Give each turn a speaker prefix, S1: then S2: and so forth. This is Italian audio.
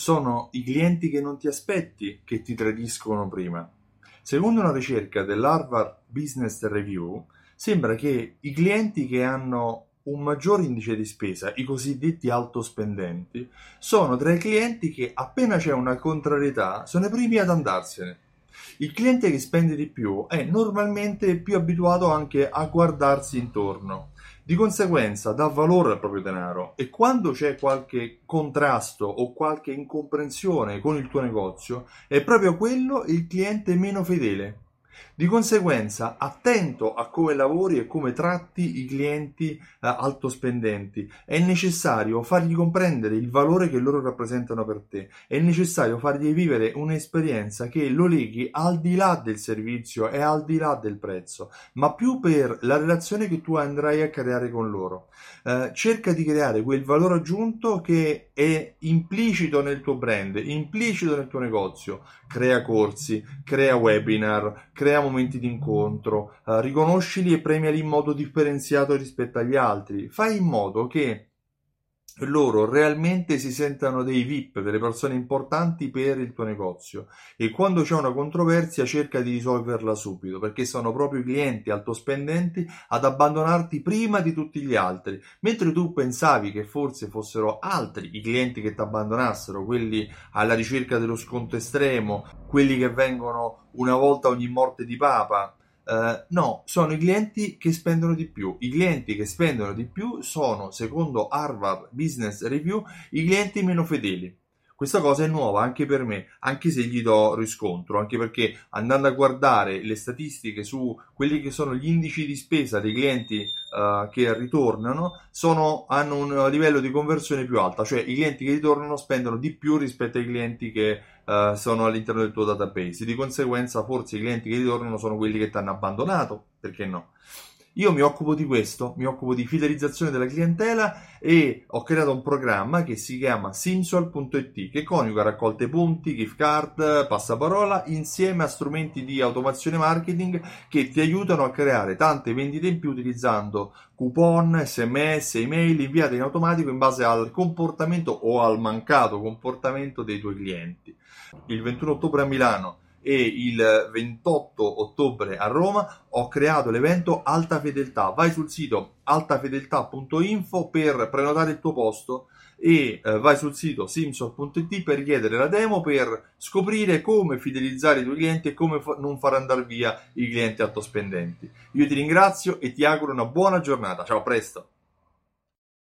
S1: sono i clienti che non ti aspetti che ti tradiscono prima. Secondo una ricerca dell'Harvard Business Review, sembra che i clienti che hanno un maggior indice di spesa, i cosiddetti altospendenti, sono tra i clienti che appena c'è una contrarietà sono i primi ad andarsene. Il cliente che spende di più è normalmente più abituato anche a guardarsi intorno di conseguenza dà valore al proprio denaro e quando c'è qualche contrasto o qualche incomprensione con il tuo negozio, è proprio quello il cliente meno fedele. Di conseguenza, attento a come lavori e come tratti i clienti eh, altospendenti. È necessario fargli comprendere il valore che loro rappresentano per te. È necessario fargli vivere un'esperienza che lo leghi al di là del servizio e al di là del prezzo, ma più per la relazione che tu andrai a creare con loro. Eh, cerca di creare quel valore aggiunto che è implicito nel tuo brand, implicito nel tuo negozio. Crea corsi, crea webinar, crea momenti di incontro, eh, riconoscili e premiali in modo differenziato rispetto agli altri. Fai in modo che loro realmente si sentano dei VIP, delle persone importanti per il tuo negozio. E quando c'è una controversia cerca di risolverla subito perché sono proprio i clienti altospendenti ad abbandonarti prima di tutti gli altri, mentre tu pensavi che forse fossero altri i clienti che ti abbandonassero, quelli alla ricerca dello sconto estremo, quelli che vengono una volta ogni morte di papa, Uh, no, sono i clienti che spendono di più. I clienti che spendono di più sono, secondo Harvard Business Review, i clienti meno fedeli. Questa cosa è nuova anche per me, anche se gli do riscontro, anche perché andando a guardare le statistiche su quelli che sono gli indici di spesa dei clienti uh, che ritornano, sono, hanno un livello di conversione più alta, cioè i clienti che ritornano spendono di più rispetto ai clienti che uh, sono all'interno del tuo database. Di conseguenza, forse i clienti che ritornano sono quelli che ti hanno abbandonato, perché no? Io mi occupo di questo, mi occupo di fidelizzazione della clientela e ho creato un programma che si chiama Simsol.it che coniuga raccolte punti, gift card, passaparola insieme a strumenti di automazione marketing che ti aiutano a creare tante vendite in più utilizzando coupon, sms, email inviate in automatico in base al comportamento o al mancato comportamento dei tuoi clienti. Il 21 ottobre a Milano e il 28 ottobre a Roma ho creato l'evento Alta Fedeltà. Vai sul sito altafedeltà.info per prenotare il tuo posto e eh, vai sul sito simsol.it per chiedere la demo per scoprire come fidelizzare i tuoi clienti e come fa- non far andare via i clienti altospendenti. Io ti ringrazio e ti auguro una buona giornata. Ciao, a presto!